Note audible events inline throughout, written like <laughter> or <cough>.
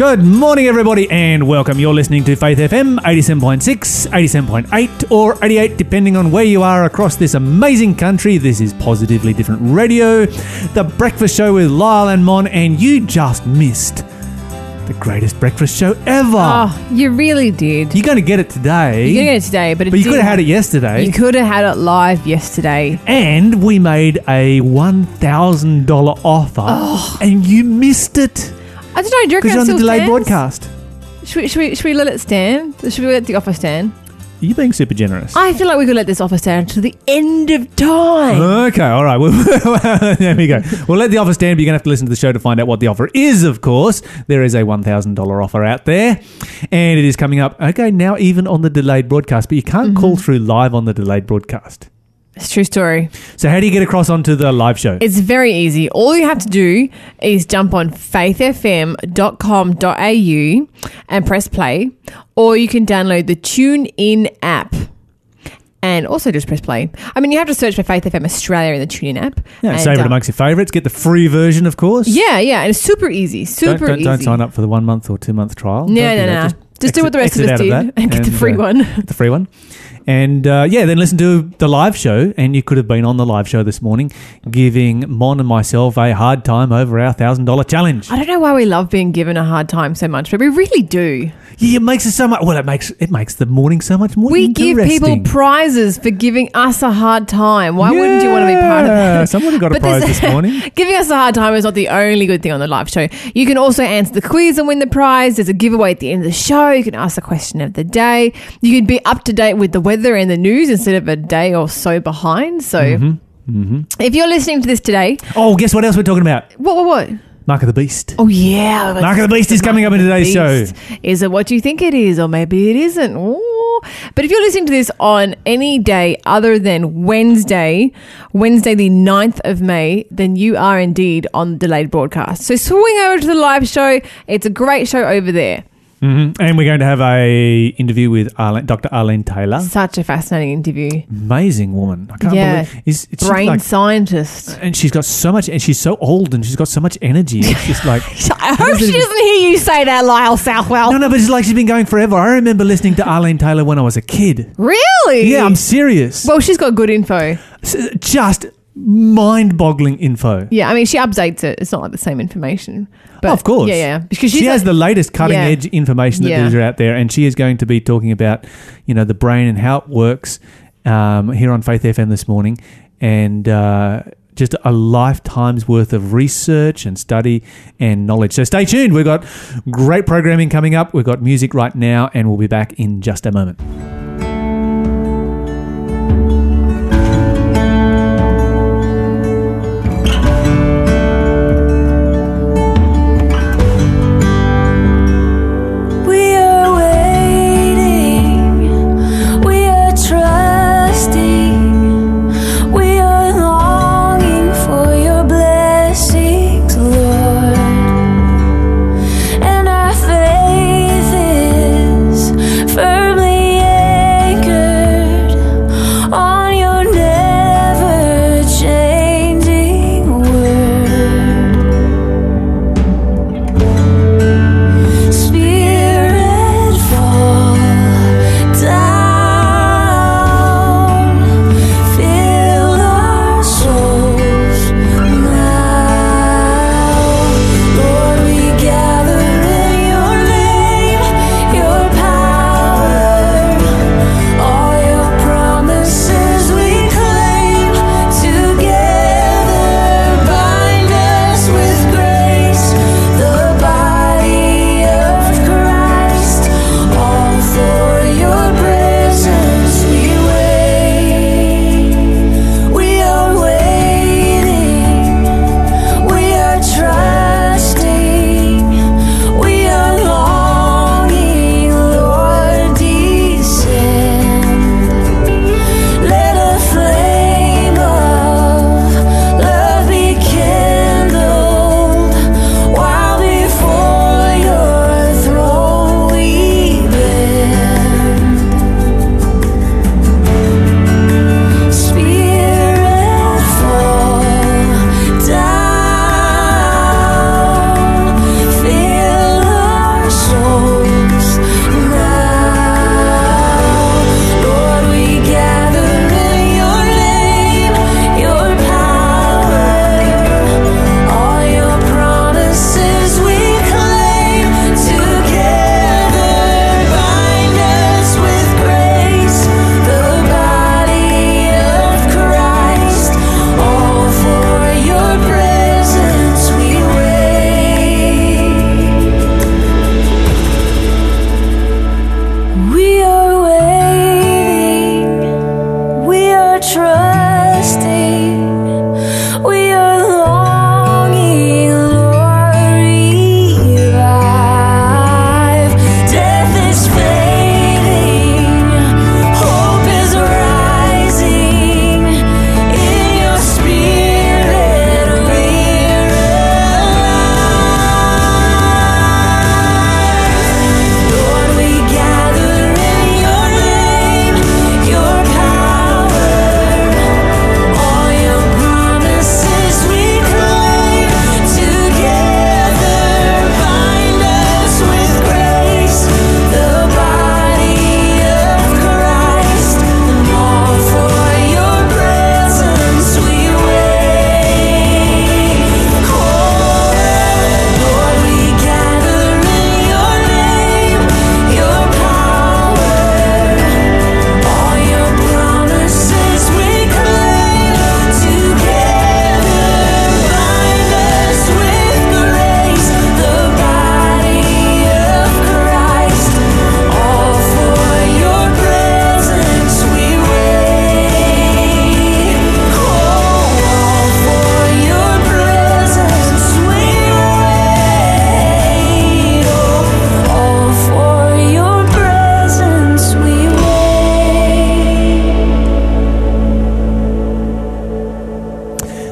Good morning, everybody, and welcome. You're listening to Faith FM 87.6, 87.8, or 88, depending on where you are across this amazing country. This is Positively Different Radio, the breakfast show with Lyle and Mon, and you just missed the greatest breakfast show ever. Oh, you really did. You're going to get it today. You're gonna get it today, but it but you could have had it yesterday. You could have had it live yesterday. and we made a $1,000 offer, oh. and you missed it I don't know. Do you reckon because you're on the still delayed stands? broadcast. Should we, should, we, should we let it stand? Should we let the offer stand? You're being super generous. I feel like we could let this offer stand to the end of time. Okay, all right. <laughs> Well, there we go. We'll let the offer stand, but you're going to have to listen to the show to find out what the offer is, of course. There is a $1,000 offer out there, and it is coming up, okay, now even on the delayed broadcast, but you can't call Mm-hmm. through live on the delayed broadcast. It's true story. So, how do you get across onto the live show? It's very easy. All you have to do is jump on faithfm.com.au and press play, or you can download the TuneIn app. And also just press play. I mean, you have to search for Faith FM Australia in the TuneIn app. yeah, And, save it uh, amongst your favourites. Get the free version, of course. Yeah, yeah, and it's super easy. Don't, Super don't, easy. don't sign up for the one month or two month trial. No, Don't no, no. Just, do what the rest of us did that and get the free uh, one. the free one. And uh, yeah, then listen to the live show, and you could have been on the live show this morning, giving Mon and myself a hard time over our thousand dollar challenge. I don't know why we love being given a hard time so much, but we really do. Yeah, it makes it so much. Well, it makes it makes the morning so much more. We give people prizes for giving us a hard time. Why wouldn't you want to be part of that? Somebody got a <laughs> prize this- this morning. <laughs> Giving us a hard time is not the only good thing on the live show. You can also answer the quiz and win the prize. There's a giveaway at the end of the show. You can ask the question of the day. You can be up to date with the weather and the news instead of a day or so behind. So Mm-hmm. if you're listening to this today, Oh, guess what else we're talking about? what, what, what? Mark of the Beast. Oh yeah, Mark of the Beast is coming up in today's show. Is it what you think it is, or maybe it isn't? Ooh. But if you're listening to this on any day other than Wednesday, Wednesday the 9th of May, then you are indeed on delayed broadcast. So swing over to the live show. It's a great show over there. Hmm And we're going to have a interview with Arlene, Dr. Arlene Taylor. Such a fascinating interview. Amazing woman. I can't Yeah. believe. Is, it's Brain like, scientist. and she's got so much, and she's so old, and she's got so much energy. It's just like <laughs> I hope she doesn't hear you say that, Lyle Southwell. no, no, but it's like she's been going forever. I remember listening to Arlene Taylor when I was a kid. Really? Yeah, I'm serious. Well, she's got good info. Just mind-boggling info. Yeah, I mean, she updates it. It's not like the same information. But Oh, of course. Yeah, yeah. Because she's she has like- the latest cutting Yeah. edge information that Yeah. is out there, and she is going to be talking about, you know, the brain and how it works um, here on Faith FM this morning, and uh, just a lifetime's worth of research and study and knowledge. So stay tuned. We've got great programming coming up. We've got music right now, and we'll be back in just a moment.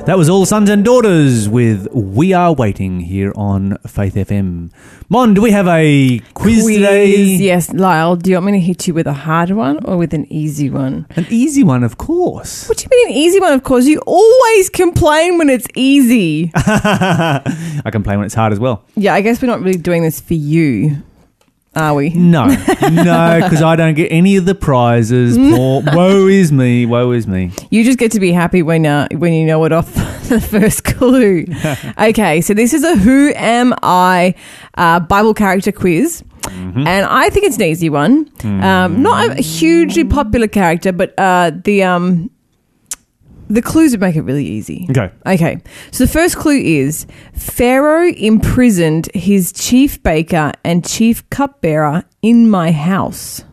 That was All Sons and Daughters with We Are Waiting here on Faith FM. Mon, do we have a quiz, today? Yes, Lyle, do you want me to hit you with a hard one or with an easy one? An easy one, of course. What do you mean an easy one? Of course, you always complain when it's easy. <laughs> I complain when it's hard as well. yeah, I guess we're not really doing this for you, are we? No, <laughs> no, because I don't get any of the prizes. <laughs> Poor, woe is me, woe is me. You just get to be happy when uh, when you know it off <laughs> the first clue. okay, so this is a Who Am I uh, Bible character quiz. And I think it's an easy one. Um, not a hugely popular character, but uh, the um, the clues would make it really easy. Okay. Okay, so the first clue is Pharaoh imprisoned his chief baker and chief cupbearer in my house.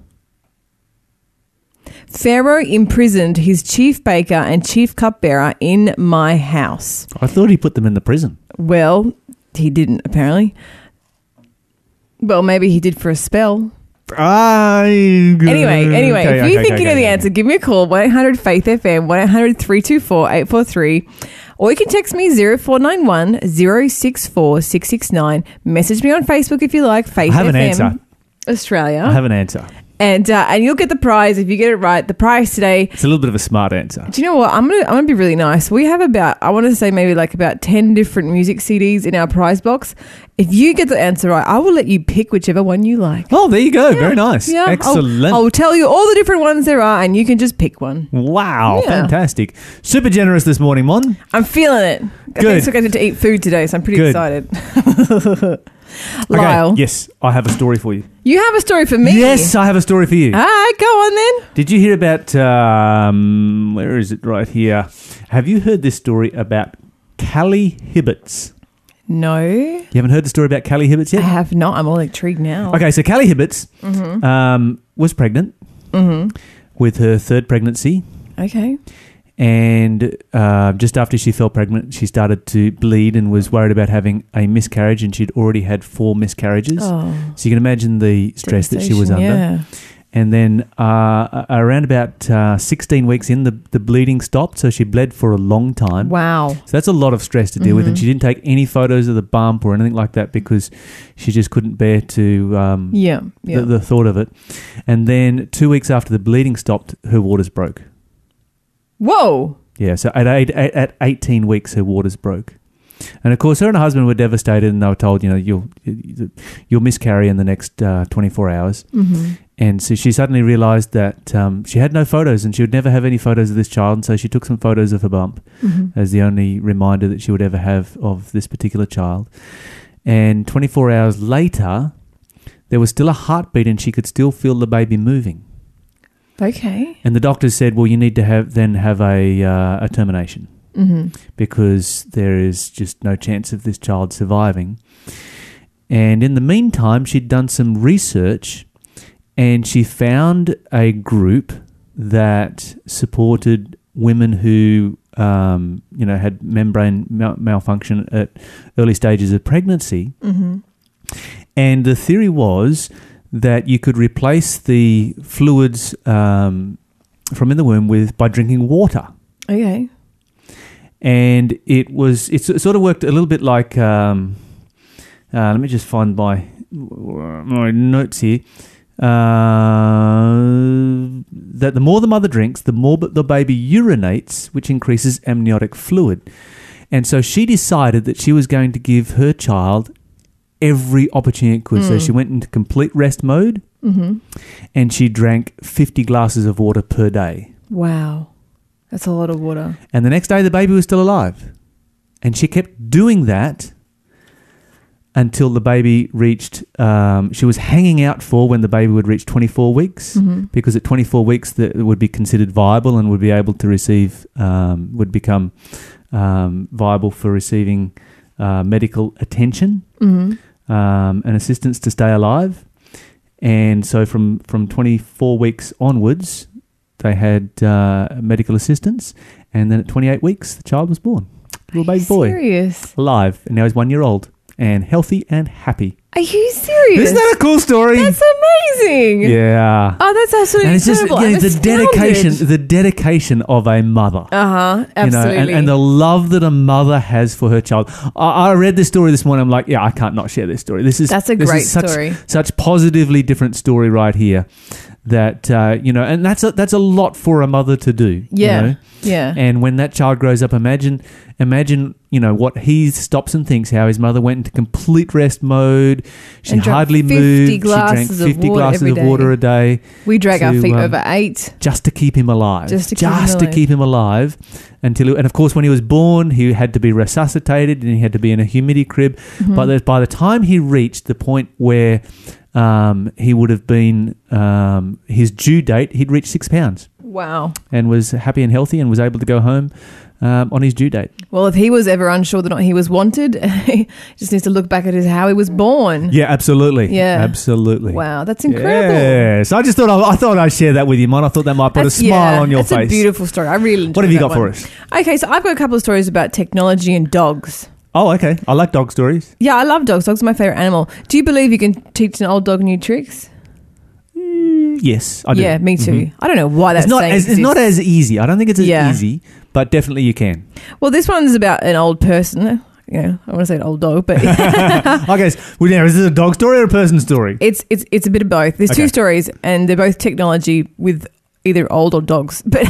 Pharaoh imprisoned his chief baker and chief cupbearer in my house. I thought he put them in the prison. Well, he didn't apparently. Well, maybe he did for a spell. I, Anyway, anyway, Okay, if you okay, think okay, you know the answer, give me a call 1 800 Faith FM 1 800 324 843. Or you can text me 0491 064 669. Message me on Facebook if you like, Faith I have an FM answer. Australia. I have an answer. And uh, and you'll get the prize if you get it right. The prize today It's a little bit of a smart answer. do you know what? I'm gonna I'm gonna be really nice. We have about I want to say maybe like about ten different music CDs in our prize box. If you get the answer right, I will let you pick whichever one you like. Oh, there you go. Very nice. Yeah, I'll- Excellent. I'll, tell you all the different ones there are, and you can just pick one. Wow, Yeah. fantastic. Super generous this morning, Mon. I'm feeling it. Good. Thanks for getting to eat food today, so I'm pretty Good. excited. <laughs> Lyle, Okay, yes, I have a story for you. you have a story for me. Yes, I have a story for you. Ah, go on then. Did you hear about, um, where is it right here? Have you heard this story about Callie Hibbets? No, You haven't heard the story about Callie Hibbets yet? I have not. I'm all intrigued now. Okay, so Callie Hibbets Mm-hmm. um, was pregnant Mm-hmm. with her third pregnancy. Okay. And uh, just after she fell pregnant, she started to bleed and was worried about having a miscarriage. And she'd already had four miscarriages. Oh, So you can imagine the stress that she was under. Yeah. And then uh, around about uh, 16 weeks in, the, the bleeding stopped. So she bled for a long time. Wow. So that's a lot of stress to deal with. And Mhm. she didn't take any photos of the bump or anything like that because she just couldn't bear to um, Yeah. Yeah. the, the thought of it. And then two weeks after the bleeding stopped, her waters broke. Whoa. Yeah, so at, eight, at, at 18 weeks, her waters broke. And of course, her and her husband were devastated, and they were told, you know, you'll you'll miscarry in the next uh, 24 hours. Mm-hmm. And so she suddenly realised that um, she had no photos, and she would never have any photos of this child. And so she took some photos of her bump Mm-hmm. as the only reminder that she would ever have of this particular child. And 24 hours later, there was still a heartbeat, and she could still feel the baby moving. Okay. And the doctors said, well, you need to have then have a uh, a termination. Mm-hmm. because there is just no chance of this child surviving. And in the meantime, she'd done some research and she found a group that supported women who, um, you know, had membrane mal- malfunction at early stages of pregnancy. Mm-hmm. And the theory was that you could replace the fluids um, from in the womb with by drinking water. Okay. and it was it sort of worked a little bit like um, uh, let me just find my my notes here. Uh, that the more the mother drinks the more the baby urinates which increases amniotic fluid. And so she decided that she was going to give her child every opportunity it could so Mm. she went into complete rest mode Mm-hmm. and she drank 50 glasses of water per day Wow. That's a lot of water. And the next day, the baby was still alive. And she kept doing that until the baby reached, um, she was hanging out for when the baby would reach 24 weeks. Mm-hmm. Because at 24 weeks, that would be considered viable and would be able to receive, um, would become um, viable for receiving uh, medical attention Mm-hmm. Um, and assistance to stay alive. And so from, from 24 weeks onwards, they had uh, medical assistance. And then at 28 weeks, the child was born. Little baby boy. Serious. Alive. And now he's one year old. And healthy and happy. Are you serious? Isn't that a cool story? That's amazing. yeah. Oh, that's absolutely and it's just you know, the dedication, the dedication of a mother. Uh huh. You know, Absolutely. and, and the love that a mother has for her child. I, I read this story this morning. I'm like, yeah, I can't not share this story. This is That's a this is great such, story. Such positively different story right here. That uh, you know, and that's a, that's a lot for a mother to do. you yeah. know? Yeah. And when that child grows up, imagine, imagine, you know, what he stops and thinks how his mother went into complete rest mode. She hardly 50 moved. She drank glasses of 50 water glasses every of day. water a day we drag our feet um, over eight. just to keep him alive. Just to keep him Just to alive. keep him alive until, and of course, when he was born, he had to be resuscitated and he had to be in a humidity crib. Mm-hmm. But by the time he reached the point where um, he would have been um, his due date, he'd reached six pounds Wow. and was happy and healthy and was able to go home um, on his due date. Well, if he was ever unsure that he was wanted, <laughs> he just needs to look back at his how he was born. Yeah, absolutely. Yeah. absolutely. Wow, that's incredible. Yeah. So I just thought I, I thought I'd share that with you, man. I thought that might put That's- a smile yeah, on your that's face. That's a beautiful story. I really what have you got for us? Okay, so I've got a couple of stories about technology and dogs. Oh, okay. I like dog stories. Yeah, I love dogs. Dogs are my favorite animal. Do you believe you can teach an old dog new tricks? Yes, I do. Yeah, me too. Mhm. I don't know why that's not as, it's not as easy. I don't think it's as Yeah. easy, but definitely you can. Well, this one's about an old person. You know, I want to say an old dog, but <laughs> I guess. Well, now, is this a dog story or a person story? it's it's it's a bit of both. There's Okay. two stories, and they're both technology with either old or dogs. <laughs> But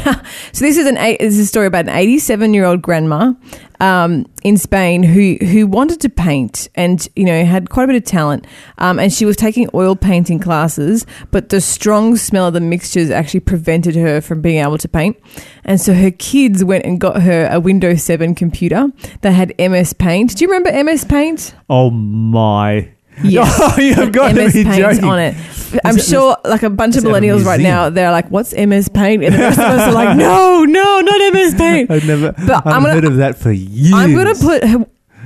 so this is an eight, this is a story about an 87 year old grandma um, in Spain who who wanted to paint and you know had quite a bit of talent, um, and she was taking oil painting classes, but the strong smell of the mixtures actually prevented her from being able to paint, and so her kids went and got her a Windows 7 computer that had MS Paint. Do you remember MS Paint? Oh my! Yes. <laughs> Oh, you've got to MS be Paint joking. on it. I'm sure, like a bunch of is it at a millennials right now, they're like, "What's MS Paint?" And the rest of us are like, "No, no, not MS Paint." <laughs> I've never. But I've I'm gonna- heard of that for years. I'm gonna put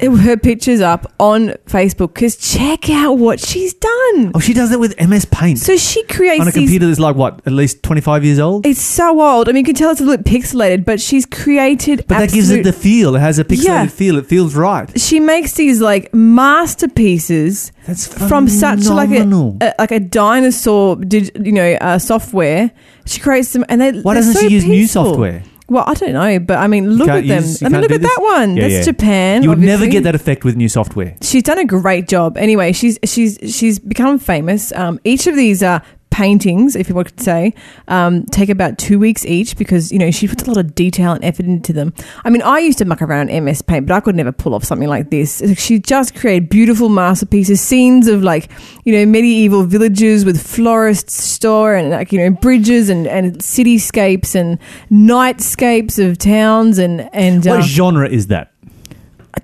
her, her pictures up on Facebook because check out what she's done. Oh, she does that with MS Paint So she creates on a these. computer that's like what, at least twenty five years old. It's so old. I mean, you can tell it's a little bit pixelated, but she's created. But that gives it the feel. It has a pixelated Yeah. feel. It feels right. She makes these like masterpieces That's from such like a, a like a dinosaur, dig, you know, uh, software. She creates them, and they. Why doesn't so she use new software? Well, I don't know, but I mean, look can't at them. use- you I mean, can't look do at this? that one. Yeah, That's yeah. Japan. You would never obviously. get that effect with new software. She's done a great job. Anyway, she's she's she's become famous. Um, each of these uh, paintings, if you want to say, um, take about two weeks each because you know she puts a lot of detail and effort into them. I mean, I used to muck around MS Paint, but I could never pull off something like this. She just created beautiful masterpieces, scenes of like you know medieval villages with florists store and like you know bridges and and cityscapes and nightscapes of towns and and What uh, genre is that?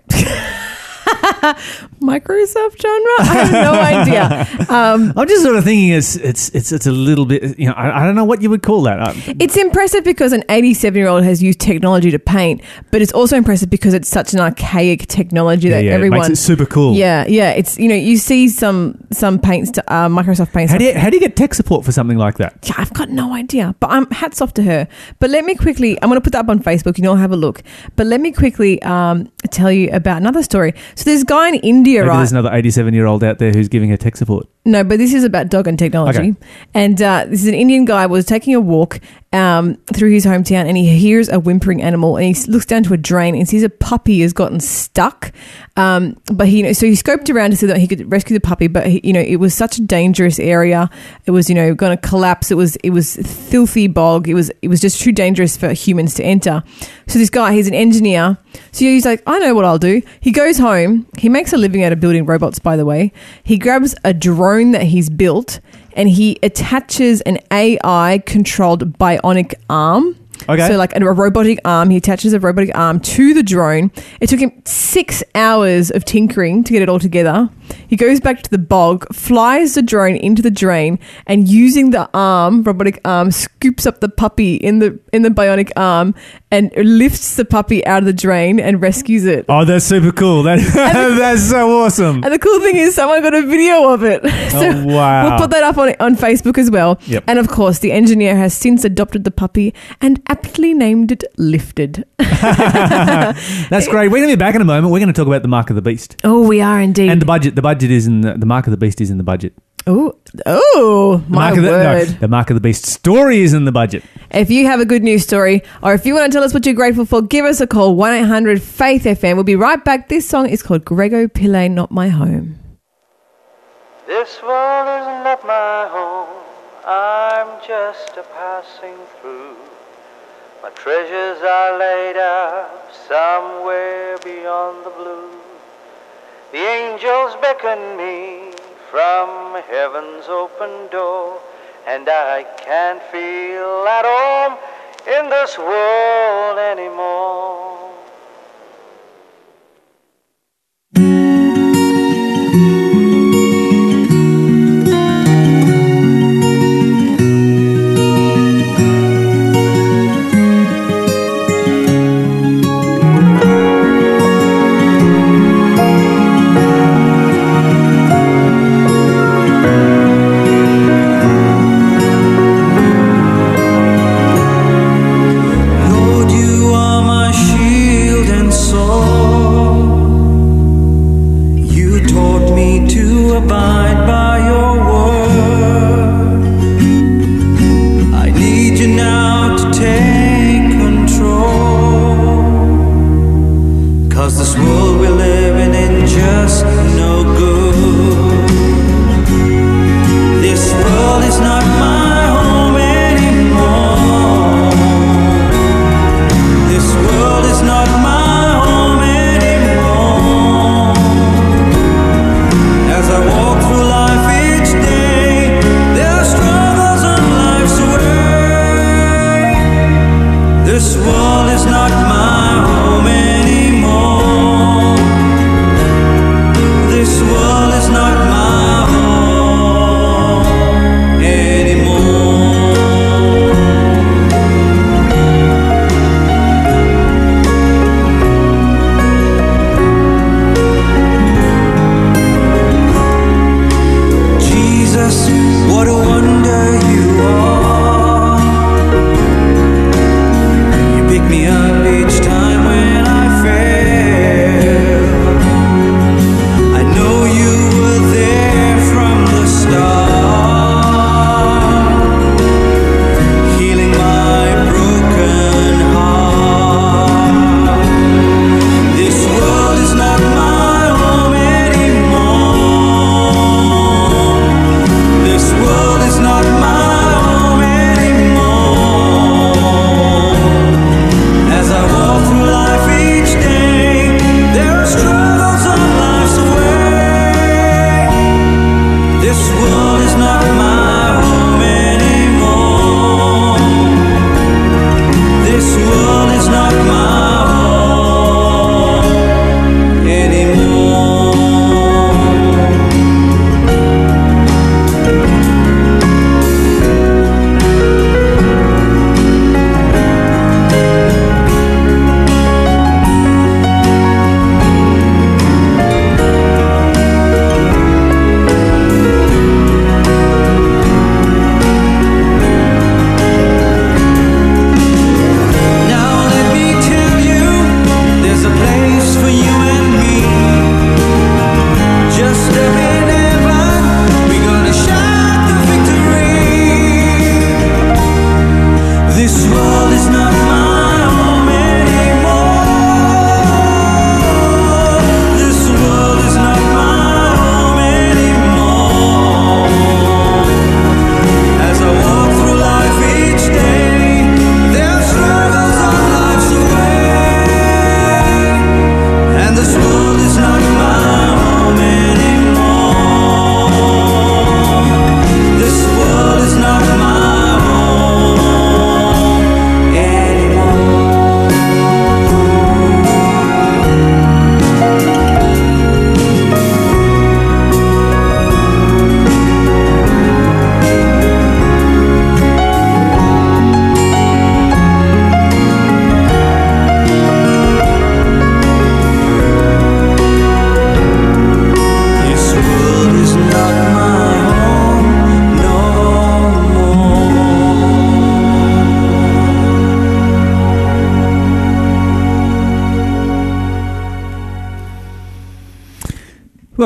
<laughs> Microsoft genre. I have no idea. <laughs> Um, I'm just sort of thinking it's it's it's it's a little bit. You know, I, I don't know what you would call that. Uh, It's impressive because an 87 year old has used technology to paint, but it's also impressive because it's such an archaic technology yeah, that yeah, everyone. it makes it super cool. yeah, yeah. It's you know you see some some paints to uh, Microsoft paints. How do you how do you get tech support for something like that? Yeah, I've got no idea, but I'm hats off to her. But let me quickly, I'm going to put that up on Facebook. You know, have a look. But let me quickly um, tell you about another story. So there's a guy in India, Maybe right? there's another 87 year old out there who's giving her tech support. No, but this is about dog and technology. Okay. And uh, this is an Indian guy was taking a walk um, through his hometown, and he hears a whimpering animal, and he looks down to a drain and sees a puppy has gotten stuck. Um, but he, you know, so he scoped around to see that he could rescue the puppy, but he, you know, it was such a dangerous area. It was, you know, going to collapse. It was, it was filthy bog. It was, it was just too dangerous for humans to enter. So this guy, he's an engineer. So he's like, I know what I'll do. He goes home. He makes a living out of building robots, by the way. He grabs a drone that he's built and he attaches an AI controlled bionic arm. Okay. So, like a robotic arm, he attaches a robotic arm to the drone. It took him six hours of tinkering to get it all together. He goes back to the bog, flies the drone into the drain, and using the arm, robotic arm, scoops up the puppy in the in the bionic arm and lifts the puppy out of the drain and rescues it. Oh, that's super cool. That, <laughs> that's so awesome. And the cool thing is, someone got a video of it. <laughs> Oh, so Oh, wow. We'll put that up on on Facebook as well. Yep. And of course, the engineer has since adopted the puppy, and aptly named it Lifted. <laughs> That's great. We're going to be back in a moment. We're going to talk about the mark of the beast Oh, we are indeed. and the budget. The budget is in the, the mark of the beast is in the budget. oh, oh, The my mark of the, no, word. the mark of the beast story is in the budget. If you have a good news story or if you want to tell us what you're grateful for, give us a call 1 800 Faith FM. We'll be right back. This song is called Grego Pillay, Not My Home. This world is not my home, I'm just a passing through. My treasures are laid up somewhere beyond the blue. The angels beckon me from heaven's open door, and I can't feel at home in this world anymore.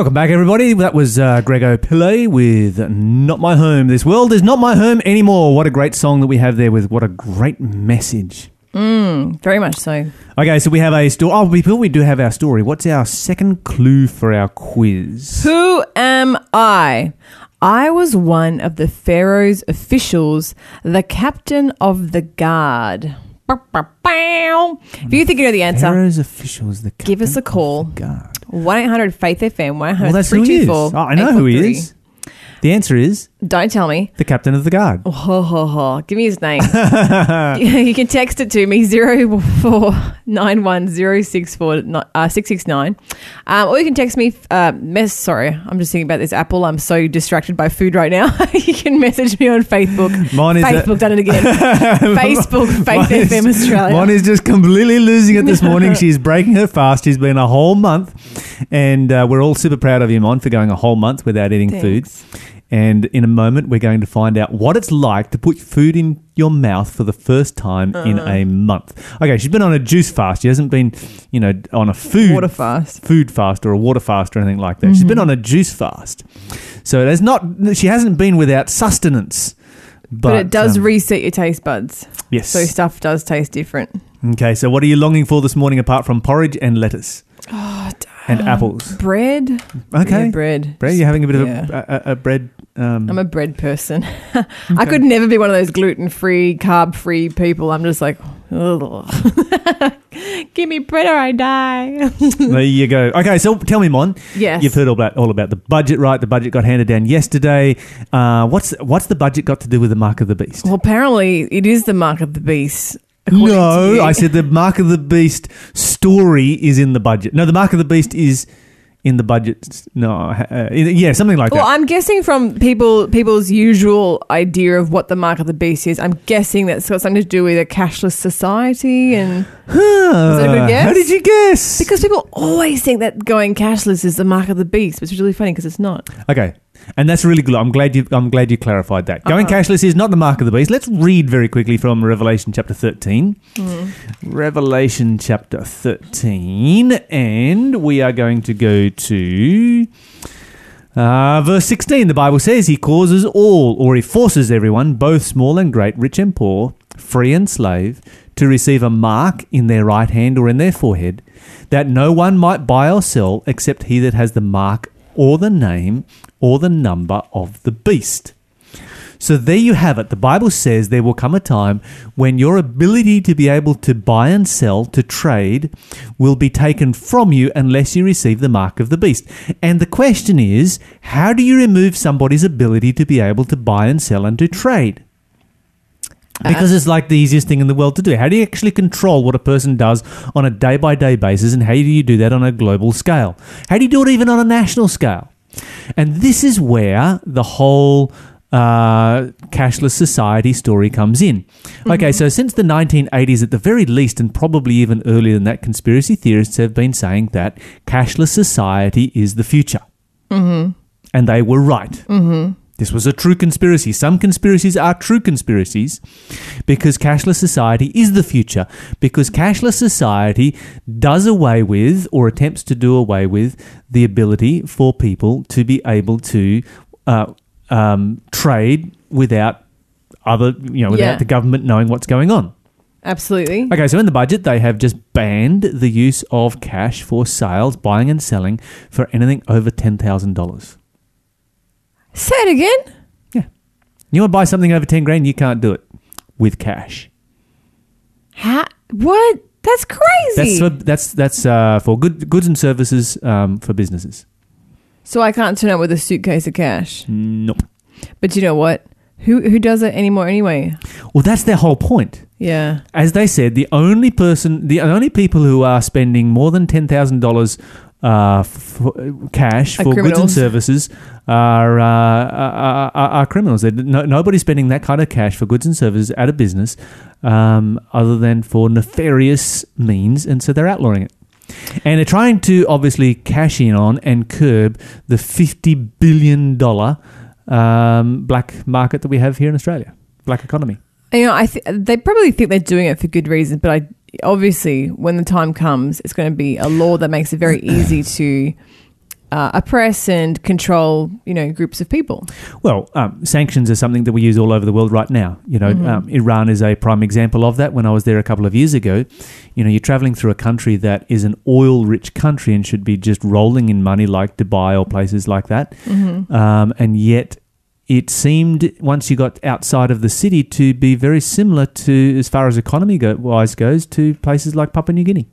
Welcome back, everybody. That was uh, Grego Pillay with Not My Home. This world is not my home anymore. What a great song that we have there with what a great message. Very much so. Okay, so we have a story. Oh, before we do have our story, what's our second clue for our quiz? Who am I? I was one of the Pharaoh's officials, the captain of the guard. If you think you know the answer, Pharaoh's officials, the Give us a call. of the guard. 1 800 Faith FM, 1 Well, that's who he is. Oh, I know who he is. The answer is Don't tell me. the captain of the guard. Ho, ho, ho. Give me his name. <laughs> <laughs> you can text it to me 0491 uh, 669. Um, or you can text me. Uh, mess, sorry, I'm just thinking about this Apple. I'm so distracted by food right now. <laughs> you can message me on Facebook. Mine is a- Facebook, done it again. Facebook, Faith is- FM Australia. Mine is just completely losing it this morning. She's breaking her fast. She's been a whole month, and uh, we're all super proud of you, Mon, for going a whole month without eating Thanks. food. And in a moment, we're going to find out what it's like to put food in your mouth for the first time in Uh-huh. a month. Okay, she's been on a juice fast. She hasn't been, you know, on a food Water fast. food fast or a water fast or anything like that. She's been on a juice fast, so there's not. She hasn't been without sustenance. But, But, it does um, reset your taste buds. yes. So stuff does taste different. Okay, so what are you longing for this morning apart from porridge and lettuce Oh, and apples? bread. Okay, Yeah, bread. bread. You're having a bit of a, a, a bread. Um, I'm a bread person. <laughs> I could never be one of those gluten free, carb free people. I'm just like, <laughs> give me bread or I die. <laughs> there you go. Okay, so tell me, Mon. yes. You've heard all about all about the budget, right? The budget got handed down yesterday. Uh, what's what's the budget got to do with the mark of the beast? well, apparently it is the mark of the beast. No. I said the mark of the beast story is in the budget. No, the mark of the beast is in the budget. No, uh, yeah, something like Well, that. Well, I'm guessing from people people's usual idea of what the mark of the beast is. I'm guessing that's got something to do with a cashless society, and Huh. that a good guess? How did you guess? because people always think that going cashless is the mark of the beast, which is really funny because it's not. Okay. And that's really good. I'm glad you. I'm glad you clarified that. Going Uh-huh. cashless is not the mark of the beast. Let's read very quickly from Revelation chapter 13. Revelation chapter 13, and we are going to go to uh, verse 16. The Bible says, "He causes all, or he forces everyone, both small and great, rich and poor, free and slave, to receive a mark in their right hand or in their forehead, that no one might buy or sell except he that has the mark or the name or the number of the beast." So there you have it. The Bible says there will come a time when your ability to be able to buy and sell, to trade, will be taken from you unless you receive the mark of the beast. And the question is, how do you remove somebody's ability to be able to buy and sell and to trade? Uh-huh. Because it's like the easiest thing in the world to do. How do you actually control what a person does on a day by day basis, and how do you do that on a global scale? How do you do it even on a national scale? And this is where the whole uh, cashless society story comes in. Okay, so since the 1980s, at the very least, and probably even earlier than that, conspiracy theorists have been saying that cashless society is the future. Mm-hmm. And they were right. Mm-hmm. This was a true conspiracy. Some conspiracies are true conspiracies because cashless society is the future. Because cashless society does away with or attempts to do away with the ability for people to be able to uh, um, trade without other, you know, without Yeah. the government knowing what's going on. Absolutely. Okay, so in the budget, they have just banned the use of cash for sales, buying and selling for anything over $10,000. Say it again. Yeah. You want to buy something over 10 grand, you can't do it with cash. How? What? That's That's crazy. for, that's that's uh, for good goods and services um, for businesses. so I can't turn up with a suitcase of cash. Nope. But you know what? Who who does it anymore anyway? Well, that's their whole point. Yeah. As they said, the only person, the only people who are spending more than ten thousand dollars uh, f- cash for goods and services are, uh, are, are, are criminals. No, nobody's spending that kind of cash for goods and services at a business um, other than for nefarious means, and so they're outlawing it. And they're trying to obviously cash in on and curb the fifty billion dollar um, black market that we have here in Australia, black economy. You know, I th- they probably think they're doing it for good reason, but I obviously when the time comes, it's going to be a law that makes it very <clears throat> easy to uh, oppress and control, you know, groups of people. Well, um, sanctions are something that we use all over the world right now. You know, Mm-hmm. um, Iran is a prime example of that. When I was there a couple of years ago, you know, you're traveling through a country that is an oil-rich country and should be just rolling in money, like Dubai or places like that, Mm-hmm. um, and yet. It seemed once you got outside of the city to be very similar to, as far as economy go, wise goes, to places like Papua New Guinea.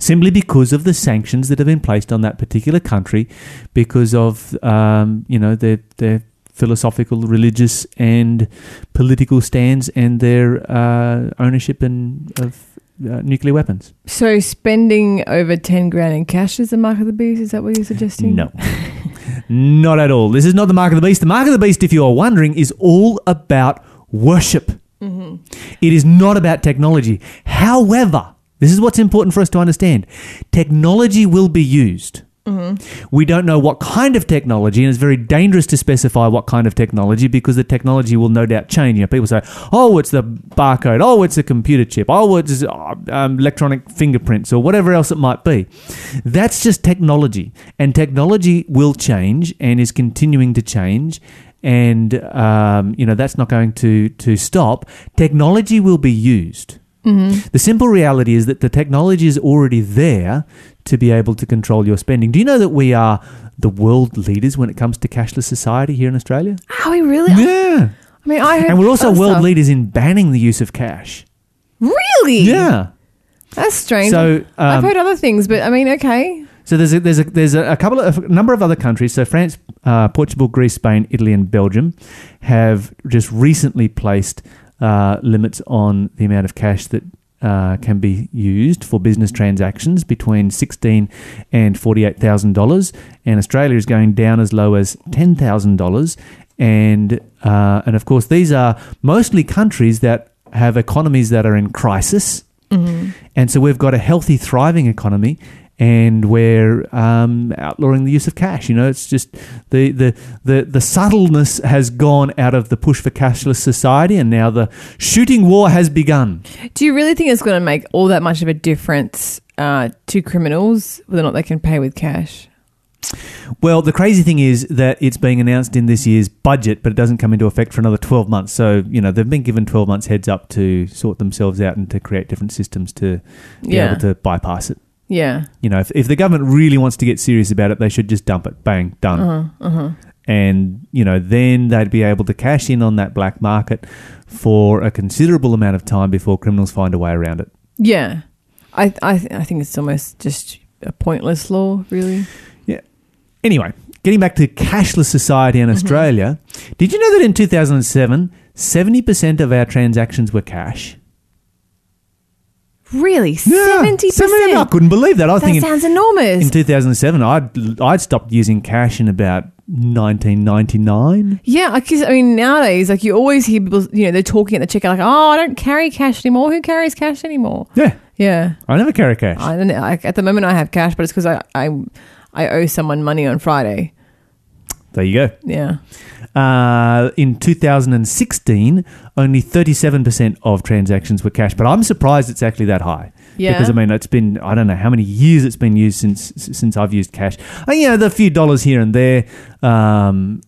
Simply because of the sanctions that have been placed on that particular country, because of um, you know their their philosophical, religious, and political stands, and their uh, ownership and of uh, nuclear weapons. So spending over 10 grand in cash is the mark of the beast? Is that what you're suggesting? No. <laughs> not at all. This is not the mark of the beast. The mark of the beast, if you are wondering, is all about worship. It is not about technology. However, this is what's important for us to understand technology will be used. We don't know what kind of technology, and it's very dangerous to specify what kind of technology because the technology will no doubt change. You know, people say, "Oh, it's the barcode. Oh, it's a computer chip. Oh, it's um, electronic fingerprints, or whatever else it might be." That's just technology, and technology will change and is continuing to change. And um, you know that's not going to to stop. Technology will be used. The simple reality is that the technology is already there to be able to control your spending. Do you know that we are the world leaders when it comes to cashless society here in Australia? Are we really? Yeah. I mean, I heard And we're also world stuff. leaders in banning the use of cash. Really? Yeah. That's strange. So, I've um, heard other things, but I mean, okay. So there's a, there's a, there's a, a couple of a number of other countries. So France, uh, Portugal, Greece, Spain, Italy, and Belgium have just recently placed uh, limits on the amount of cash that uh, can be used for business transactions between sixteen and forty eight thousand dollars, and Australia is going down as low as ten thousand dollars. And uh, and of course, these are mostly countries that have economies that are in crisis. And so we've got a healthy, thriving economy, and we're um, outlawing the use of cash. You know, it's just the, the the the subtleness has gone out of the push for cashless society, and now the shooting war has begun. Do you really think it's going to make all that much of a difference uh, to criminals whether or not they can pay with cash? Well, the crazy thing is that it's being announced in this year's budget, but it doesn't come into effect for another 12 months. So, you know, they've been given 12 months heads up to sort themselves out and to create different systems to be Yeah. able to bypass it. Yeah. You know, if, if the government really wants to get serious about it, they should just dump it. Bang, done. Uh-huh, And, you know, then they'd be able to cash in on that black market for a considerable amount of time before criminals find a way around it. Yeah. I, I, I think it's almost just a pointless law, really. Yeah. Anyway, getting back to cashless society in Australia, did you know that in 2007, 70% of our transactions were cash? Really? 70%? 70 I couldn't believe that. I That thinking sounds enormous. in 2007, I'd, I'd stopped using cash in about 1999. Yeah, I guess, I mean, nowadays, like you always hear people, you know, they're talking at the checkout, like, oh, I don't carry cash anymore. Who carries cash anymore? Yeah, Yeah. I never carry cash. I don't know. Like, at the moment, I have cash, but it's because I, I, I owe someone money on Friday. There you go. Yeah. Uh, in 2016, only 37% of transactions were cash, but I'm surprised it's actually that high. Yeah. Because I mean, it's been I don't know how many years it's been used since since I've used cash. And, you know, the few dollars here and there, um,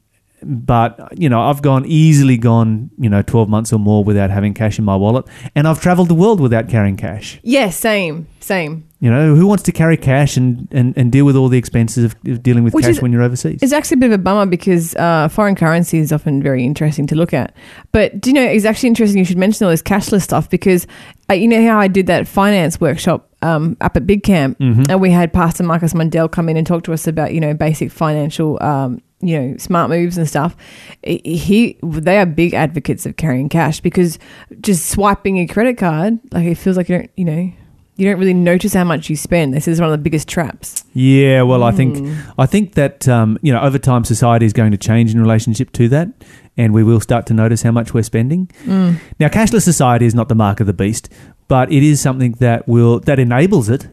but you know, I've gone easily gone you know 12 months or more without having cash in my wallet, and I've travelled the world without carrying cash. Yeah, same, same. You know, who wants to carry cash and, and, and deal with all the expenses of, of dealing with Which cash is- when you're overseas? It's actually a bit of a bummer because uh, foreign currency is often very interesting to look at. But do you know, it's actually interesting you should mention all this cashless stuff because uh, you know how I did that finance workshop um, up at Big Camp and we had Pastor Marcus Mundell come in and talk to us about, you know, basic financial, um, you know, smart moves and stuff. He, they are big advocates of carrying cash because just swiping your credit card, like it feels like you don't, you know, you don't really notice how much you spend. This is one of the biggest traps. Yeah, well, I think Hmm. I think that um, you know over time society is going to change in relationship to that, and we will start to notice how much we're spending. Hmm. Now, cashless society is not the mark of the beast, but it is something that will that enables it.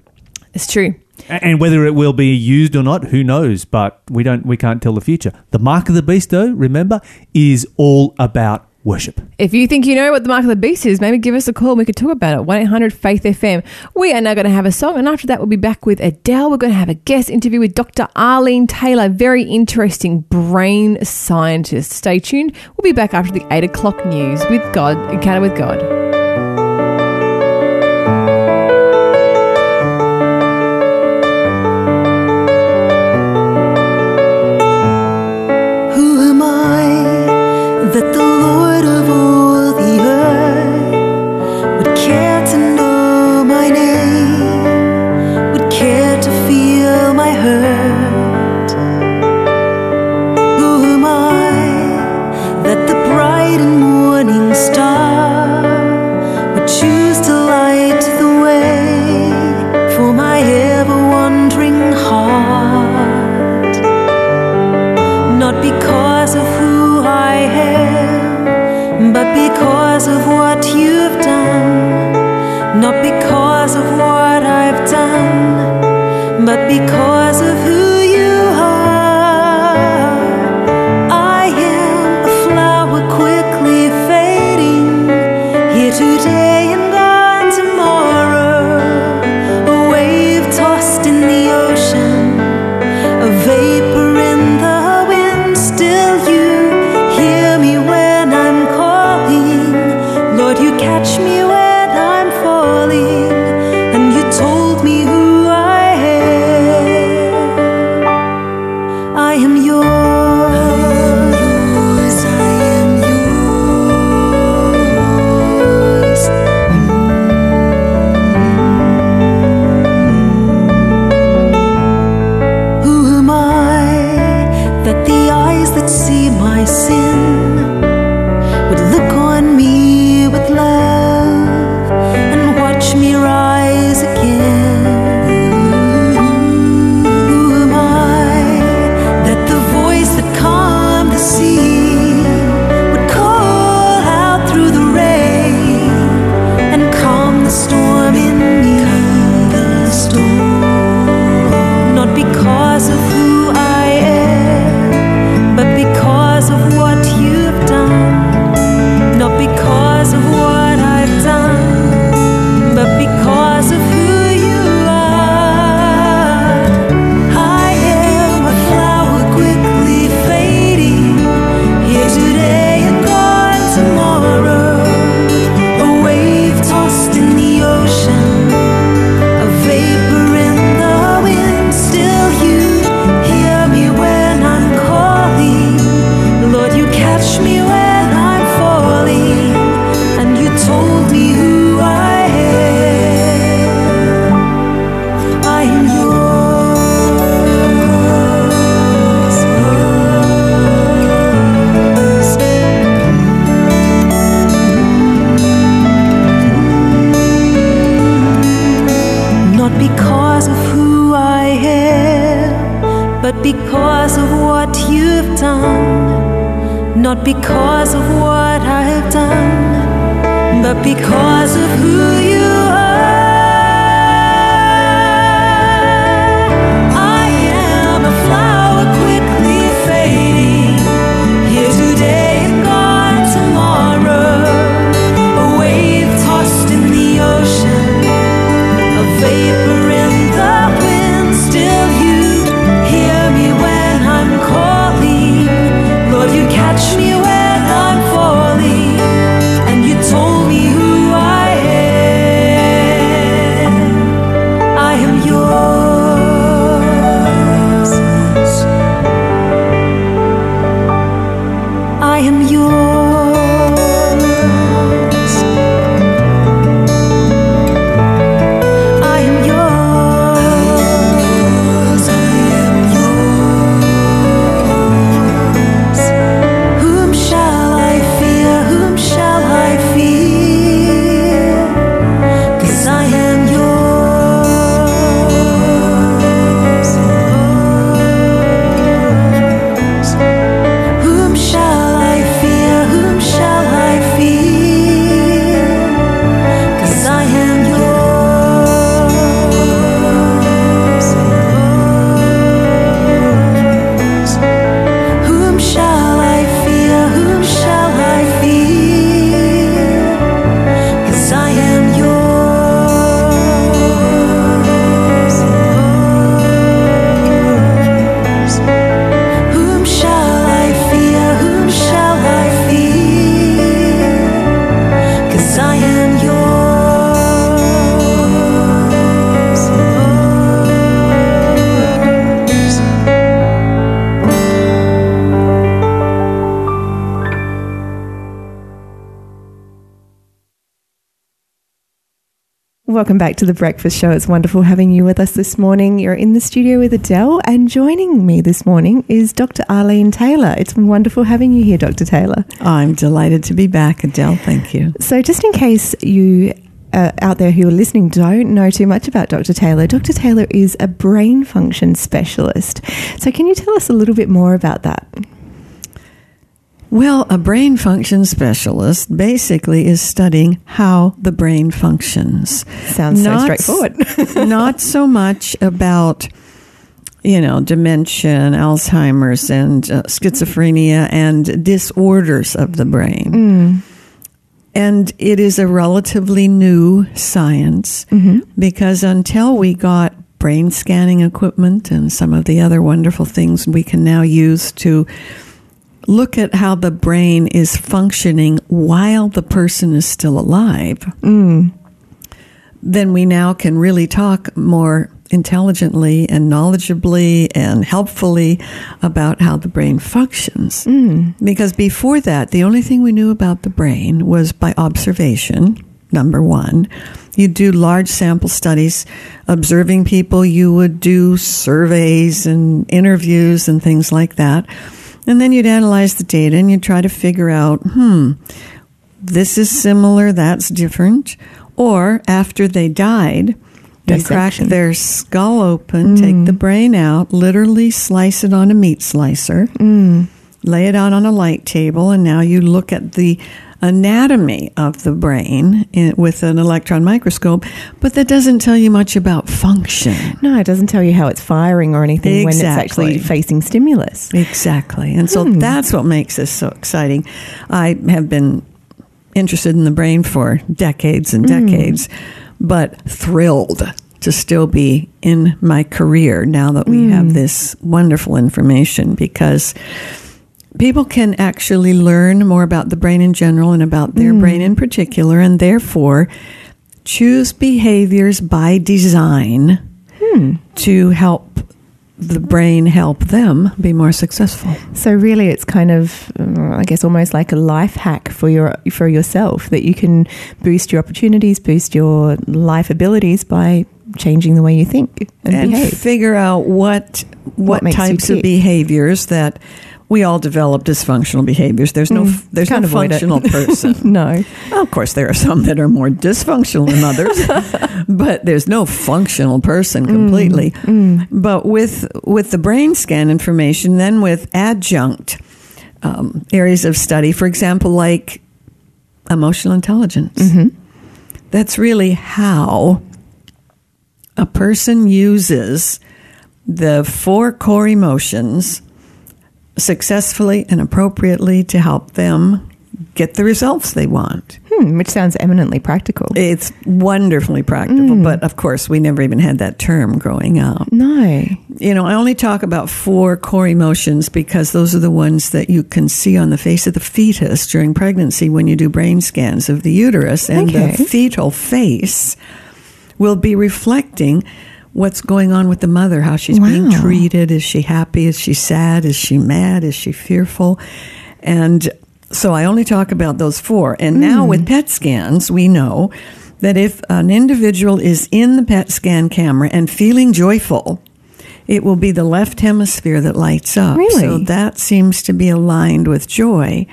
It's true. And whether it will be used or not, who knows? But we don't we can't tell the future. The mark of the beast, though, remember, is all about worship. If you think you know what the mark of the beast is, maybe give us a call. We could talk about it. 1 800 Faith FM. We are now going to have a song, and after that, we'll be back with Adele. We're going to have a guest interview with Dr. Arlene Taylor, very interesting brain scientist. Stay tuned. We'll be back after the 8 o'clock news with God, Encounter with God. not because of who I am, but because of what you've done, not because Welcome back to the Breakfast Show. It's wonderful having you with us this morning. You're in the studio with Adele, and joining me this morning is Dr. Arlene Taylor. It's wonderful having you here, Dr. Taylor. I'm delighted to be back, Adele. Thank you. So, just in case you uh, out there who are listening don't know too much about Dr. Taylor, Dr. Taylor is a brain function specialist. So, can you tell us a little bit more about that? Well, a brain function specialist basically is studying how the brain functions. Sounds Not- so straightforward. Not so much about, you know, dementia, and Alzheimer's, and uh, schizophrenia, and disorders of the brain. And it is a relatively new science because until we got brain scanning equipment and some of the other wonderful things we can now use to look at how the brain is functioning while the person is still alive, mm. then we now can really talk more intelligently and knowledgeably and helpfully about how the brain functions. Mm. Because before that, the only thing we knew about the brain was by observation, number one. You do large sample studies observing people, you would do surveys and interviews and things like that. And then you'd analyze the data and you'd try to figure out, hmm, this is similar, that's different. Or after they died, you crack their skull open, take the brain out, literally slice it on a meat slicer, lay it out on a light table, and now you look at the anatomy of the brain in, with an electron microscope, but that doesn't tell you much about function. no, it doesn't tell you how it's firing or anything when it's actually facing stimulus. Exactly. And so hmm. that's what makes this so exciting. I have been interested in the brain for decades and hmm. decades, but thrilled to still be in my career now that we have hmm. this wonderful information because people can actually learn more about the brain in general and about their brain in particular, and therefore choose behaviors by design to help the brain help them be more successful. So really, it's kind of, uh, I guess, almost like a life hack for your for yourself that you can boost your opportunities, boost your life abilities by changing the way you think and, and behave. figure out what what, you types of behaviors that we all develop dysfunctional behaviors. There's no mm. there's can't no functional <laughs> person. no, Well, of course, there are some that are more dysfunctional than others, <laughs> but there's no functional person mm. completely. Mm. But with with the brain scan information, then with adjunct um, areas of study, for example, like emotional intelligence, mm-hmm. that's really how a person uses the four core emotions successfully and appropriately to help them get the results they want. hmm, which sounds eminently practical. It's wonderfully practical, but of course, we never even had that term growing up. no, You know, I only talk about four core emotions because those are the ones that you can see on the face of the fetus during pregnancy when you do brain scans of the uterus, and Okay. the fetal face will be reflecting what's going on with the mother, how she's being treated. Is she happy? Is she sad? Is she mad? Is she fearful? And so I only talk about those four. And now hmm. with PET scans, we know that if an individual is in the PET scan camera and feeling joyful, it will be the left hemisphere that lights up. Really? So that seems to be aligned with joy.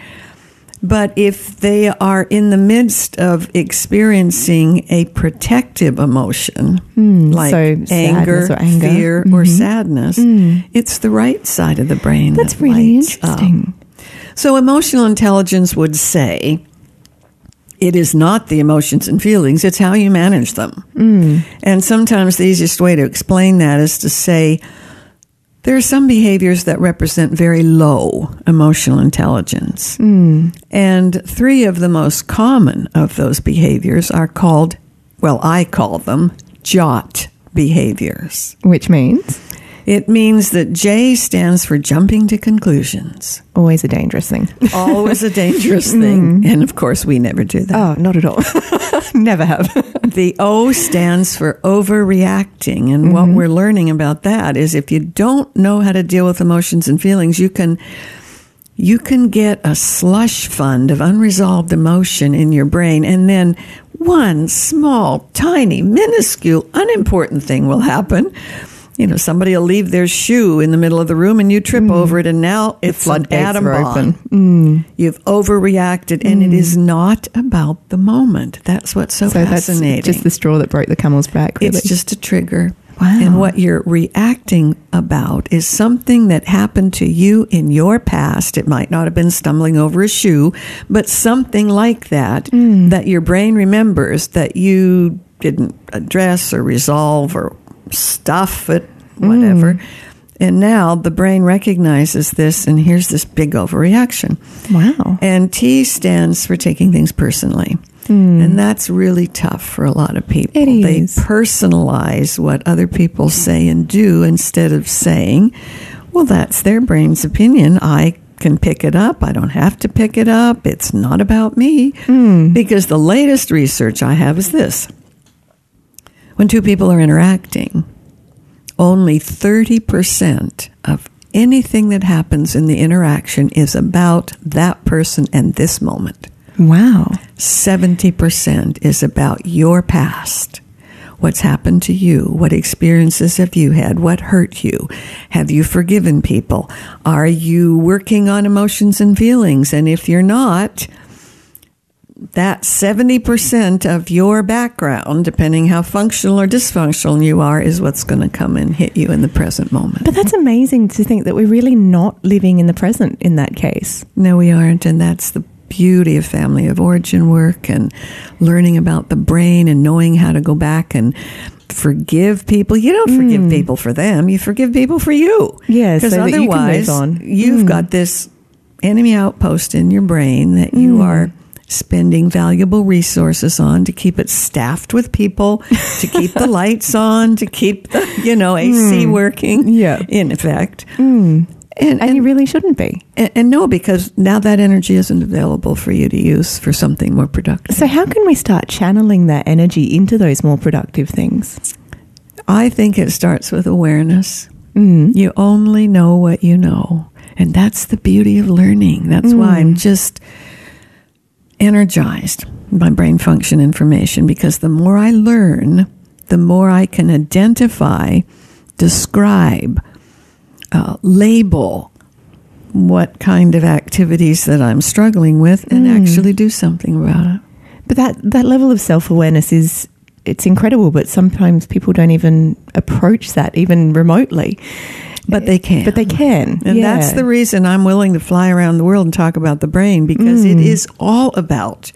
But if they are in the midst of experiencing a protective emotion, like Hmm, so anger, anger. Mm-hmm. fear, or sadness, it's the right side of the brain. that's that really lights up. interesting. So, emotional intelligence would say it is not the emotions and feelings, it's how you manage them. And sometimes the easiest way to explain that is to say there are some behaviors that represent very low emotional intelligence. Hmm. And three of the most common of those behaviors are called, well, I call them JOT behaviors. Which means It means that J stands for jumping to conclusions. always a dangerous thing. Always a dangerous thing. <laughs> Hmm. And of course, we never do that. Oh, not at all. <laughs> Never have. The O stands for overreacting. And what mm-hmm. we're learning about that is if you don't know how to deal with emotions and feelings, you can you can get a slush fund of unresolved emotion in your brain, and then one small, tiny, minuscule, unimportant thing will happen. You know, somebody will leave their shoe in the middle of the room and you trip mm. over it, and now it's an atom bomb. open. Mm. You've overreacted, and it mm. is not about the moment. That's what's so, So that's fascinating. just the straw that broke the camel's back. Really. It's just a trigger. Wow. And what you're reacting about is something that happened to you in your past. It might not have been stumbling over a shoe, but something like that, Hmm. that your brain remembers that you didn't address or resolve or stuff it, whatever. Hmm. And now the brain recognizes this, and here's this big overreaction. wow. And T stands for taking things personally. And that's really tough for a lot of people. Hmm. It they is. personalize what other people say and do instead of saying, well, that's their brain's opinion. I can pick it up. I don't have to pick it up. It's not about me. Hmm. Because the latest research I have is this when two people are interacting, only 30% of anything that happens in the interaction is about that person and this moment. Wow. 70% is about your past. What's happened to you? What experiences have you had? What hurt you? Have you forgiven people? Are you working on emotions and feelings? And if you're not, that 70% of your background, depending how functional or dysfunctional you are, is what's going to come and hit you in the present moment. But that's amazing to think that we're really not living in the present in that case. No, we aren't. And that's the beauty of family of origin work and learning about the brain and knowing how to go back and forgive people. You don't forgive people for them, you forgive people for you. Mm. Yeah, Because so that you can move otherwise, on. you've Mm. got this enemy outpost in your brain that you Mm. are spending valuable resources on to keep it staffed with people, to keep the <laughs> lights on, to keep the, you know, AC working. Mm. Yeah. In effect. Mm. And, And you really shouldn't be. and, and no, because now that energy isn't available for you to use for something more productive. So, how can we start channeling that energy into those more productive things? I think it starts with awareness. Mm. You only know what you know. And that's the beauty of learning. That's why I'm just energized by brain function information because the more I learn, the more I can identify, describe, uh, label what kind of activities that I'm struggling with and actually do something about it. But that, that level of self awareness is it's incredible, but sometimes people don't even approach that even remotely. But they can. But they can. And yeah. that's the reason I'm willing to fly around the world and talk about the brain because it is all about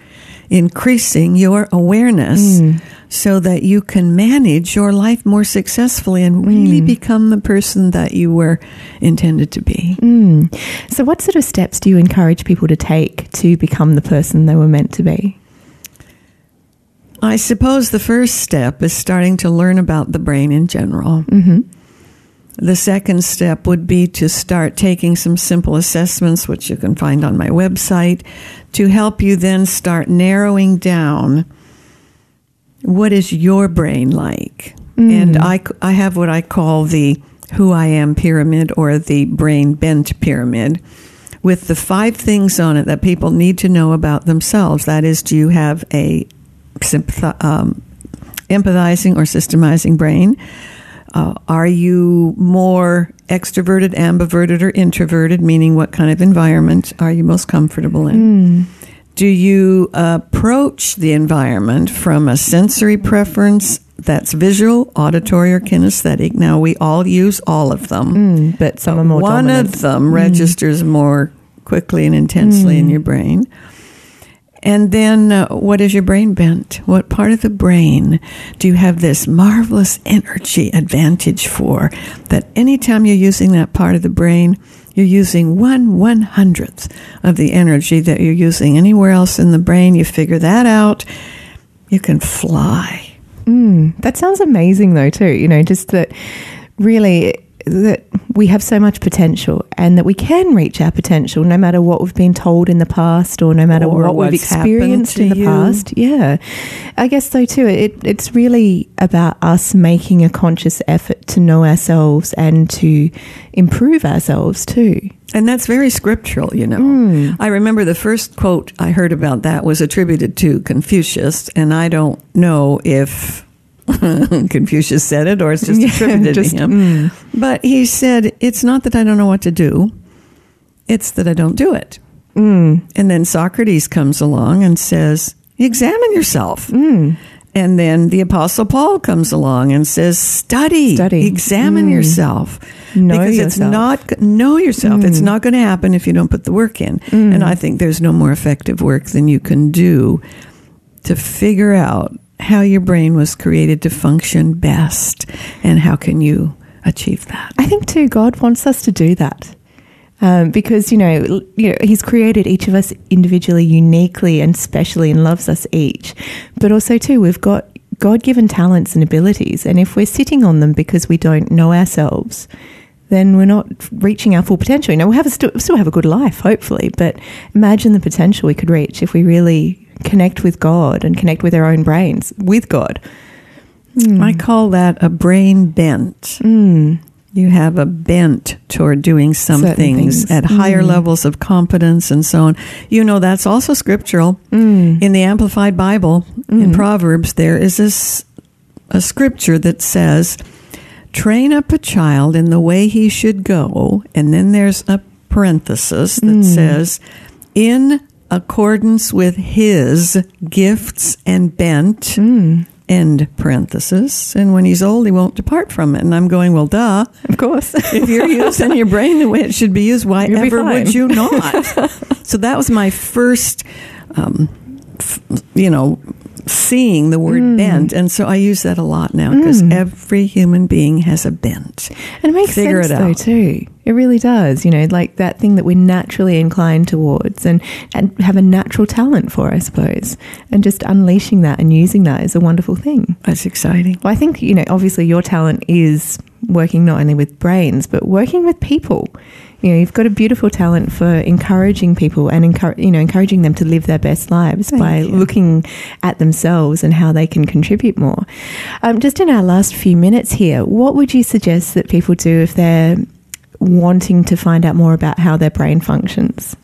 increasing your awareness so that you can manage your life more successfully and really become the person that you were intended to be. Mm. So, what sort of steps do you encourage people to take to become the person they were meant to be? I suppose the first step is starting to learn about the brain in general. Mm-hmm. The second step would be to start taking some simple assessments, which you can find on my website, to help you then start narrowing down what is your brain like. And I, I have what I call the who I am pyramid or the brain bent pyramid with the five things on it that people need to know about themselves. That is, do you have a sympath- um, empathizing or systemizing brain? Uh, are you more extroverted, ambiverted, or introverted? Meaning, what kind of environment are you most comfortable in? Do you approach the environment from a sensory preference that's visual, auditory, or kinesthetic? Now, we all use all of them. Mm, but some are more One dominant. of them registers more quickly and intensely in your brain. And then, uh, what is your brain bent? What part of the brain do you have this marvelous energy advantage for? That anytime you're using that part of the brain, you're using one one hundredth of the energy that you're using anywhere else in the brain. You figure that out, you can fly. Mm, that sounds amazing, though, too. You know, just that really that we have so much potential and that we can reach our potential no matter what we've been told in the past or no matter Or what we've experienced in the you. past. Yeah. I guess so too. It, it's really about us making a conscious effort to know ourselves and to improve ourselves too. And that's very scriptural, you know. Hmm. I remember the first quote I heard about that was attributed to Confucius, and I don't know if <laughs> Confucius said it or it's just Yeah, attributed just, to him. But he said, It's not that I don't know what to do, it's that I don't do it. Mm. And then Socrates comes along and says, Examine yourself. Mm. And then the Apostle Paul comes along and says, Study, Study. examine Mm. yourself. Know because it's not, know yourself. It's Mm. not going to happen if you don't put the work in. Mm. And I think there's no more effective work than you can do to figure out how your brain was created to function best and how can you achieve that. I think too, God wants us to do that. Um, because you know, you know, He's created each of us individually, uniquely, and specially, and loves us each. But also too, we've got God-given talents and abilities, and if we're sitting on them because we don't know ourselves, then we're not reaching our full potential. You know, we have a st- still have a good life, hopefully, but imagine the potential we could reach if we really connect with God and connect with our own brains with God. I call that a brain bent. Mm. You have a bent toward doing some things, things. at higher Mm. levels of competence and so on. You know, that's also scriptural. Mm. In the Amplified Bible, in Proverbs, there is this, a scripture that says, train up a child in the way he should go. And then there's a parenthesis that Mm. says, in accordance with his gifts and bent. Mm. End parenthesis. And when he's old, he won't depart from it. And I'm going, well, duh. Of course. <laughs> If you're using your brain the way it should be used, why You'll ever would you <laughs> not? so that was my first, um, f- you know, seeing the word Mm. bent. And so I use that a lot now because every human being has a bent. And it makes Figure sense it though too. It really does. You know, like that thing that we're naturally inclined towards and, and have a natural talent for, I suppose. And just unleashing that and using that is a wonderful thing. That's exciting. Well, I think, you know, obviously your talent is working not only with brains, but working with people. You know, you've got a beautiful talent for encouraging people and encourage, you know, encouraging them to live their best lives Thank by you. looking at themselves and how they can contribute more. Um, just in our last few minutes here, what would you suggest that people do if they're wanting to find out more about how their brain functions?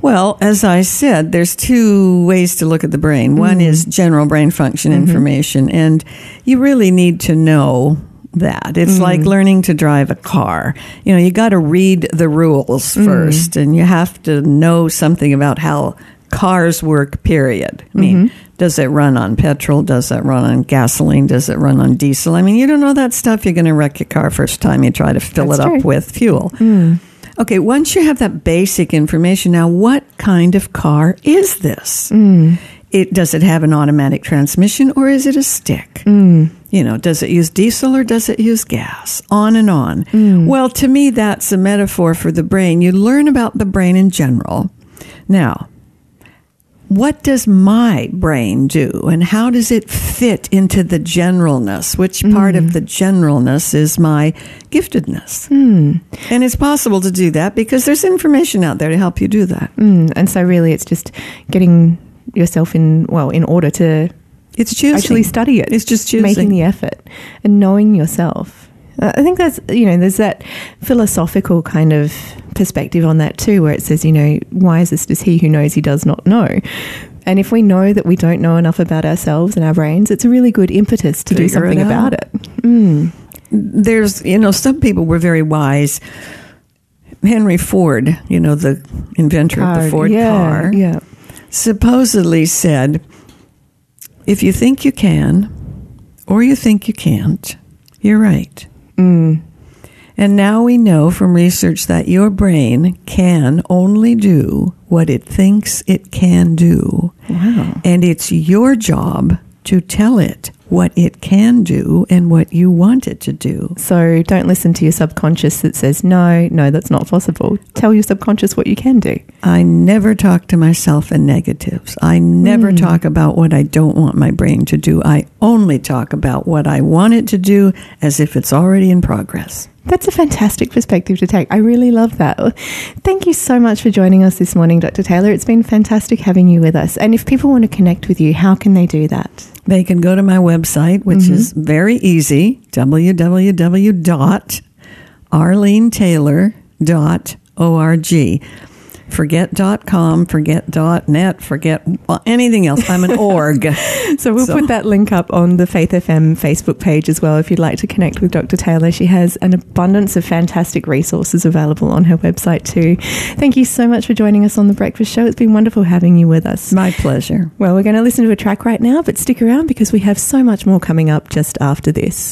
Well, as I said, there's two ways to look at the brain. One is general brain function information, and you really need to know that. It's like mm. learning to drive a car. You know, you got to read the rules mm. first, and you have to know something about how cars work, period. I mean, mm-hmm. does it run on petrol? Does it run on gasoline? Does it run on diesel? I mean, you don't know that stuff, you're going to wreck your car first time you try to fill That's it up with fuel. Mm. Okay, once you have that basic information, now what kind of car is this? It does it have an automatic transmission or is it a stick? You know, does it use diesel or does it use gas? On and on. Mm. Well, to me, that's a metaphor for the brain. You learn about the brain in general. Now, what does my brain do and how does it fit into the generalness? Which part of mm. the generalness is my giftedness? Mm. And it's possible to do that because there's information out there to help you do that. Mm, and so, really, it's just getting yourself in, well, in order to It's choosing. actually study it. It's just choosing. making the effort and knowing yourself. I think that's you know there's that philosophical kind of perspective on that too, where it says you know wisest is he who knows he does not know. And if we know that we don't know enough about ourselves and our brains, it's a really good impetus to do Figure it something about it. Mm. there's you know some people were very wise. Henry Ford, you know the inventor of the Ford yeah, car, yeah. supposedly said, "If you think you can, or you think you can't, you're right." Mm. And now we know from research that your brain can only do what it thinks it can do. Wow. And it's your job to tell it what it can do and what you want it to do. So don't listen to your subconscious that says, no, no, that's not possible. Tell your subconscious what you can do. I never talk to myself in negatives. I never hmm. talk about what I don't want my brain to do. I only talk about what I want it to do as if it's already in progress. That's a fantastic perspective to take. I really love that. Thank you so much for joining us this morning, Dr. Taylor. It's been fantastic having you with us. And if people want to connect with you, how can they do that? They can go to my website, which mm-hmm. is very easy www.arlenetaylor.org. Forget .com, forget .net, forget well, anything else. I'm an org. <laughs> So we'll So- put that link up on the Faith FM Facebook page as well if you'd like to connect with Dr. Taylor. She has an abundance of fantastic resources available on her website too. Thank you so much for joining us on The Breakfast Show. It's been wonderful having you with us. My pleasure. Well, we're going to listen to a track right now, but stick around because we have so much more coming up just after this.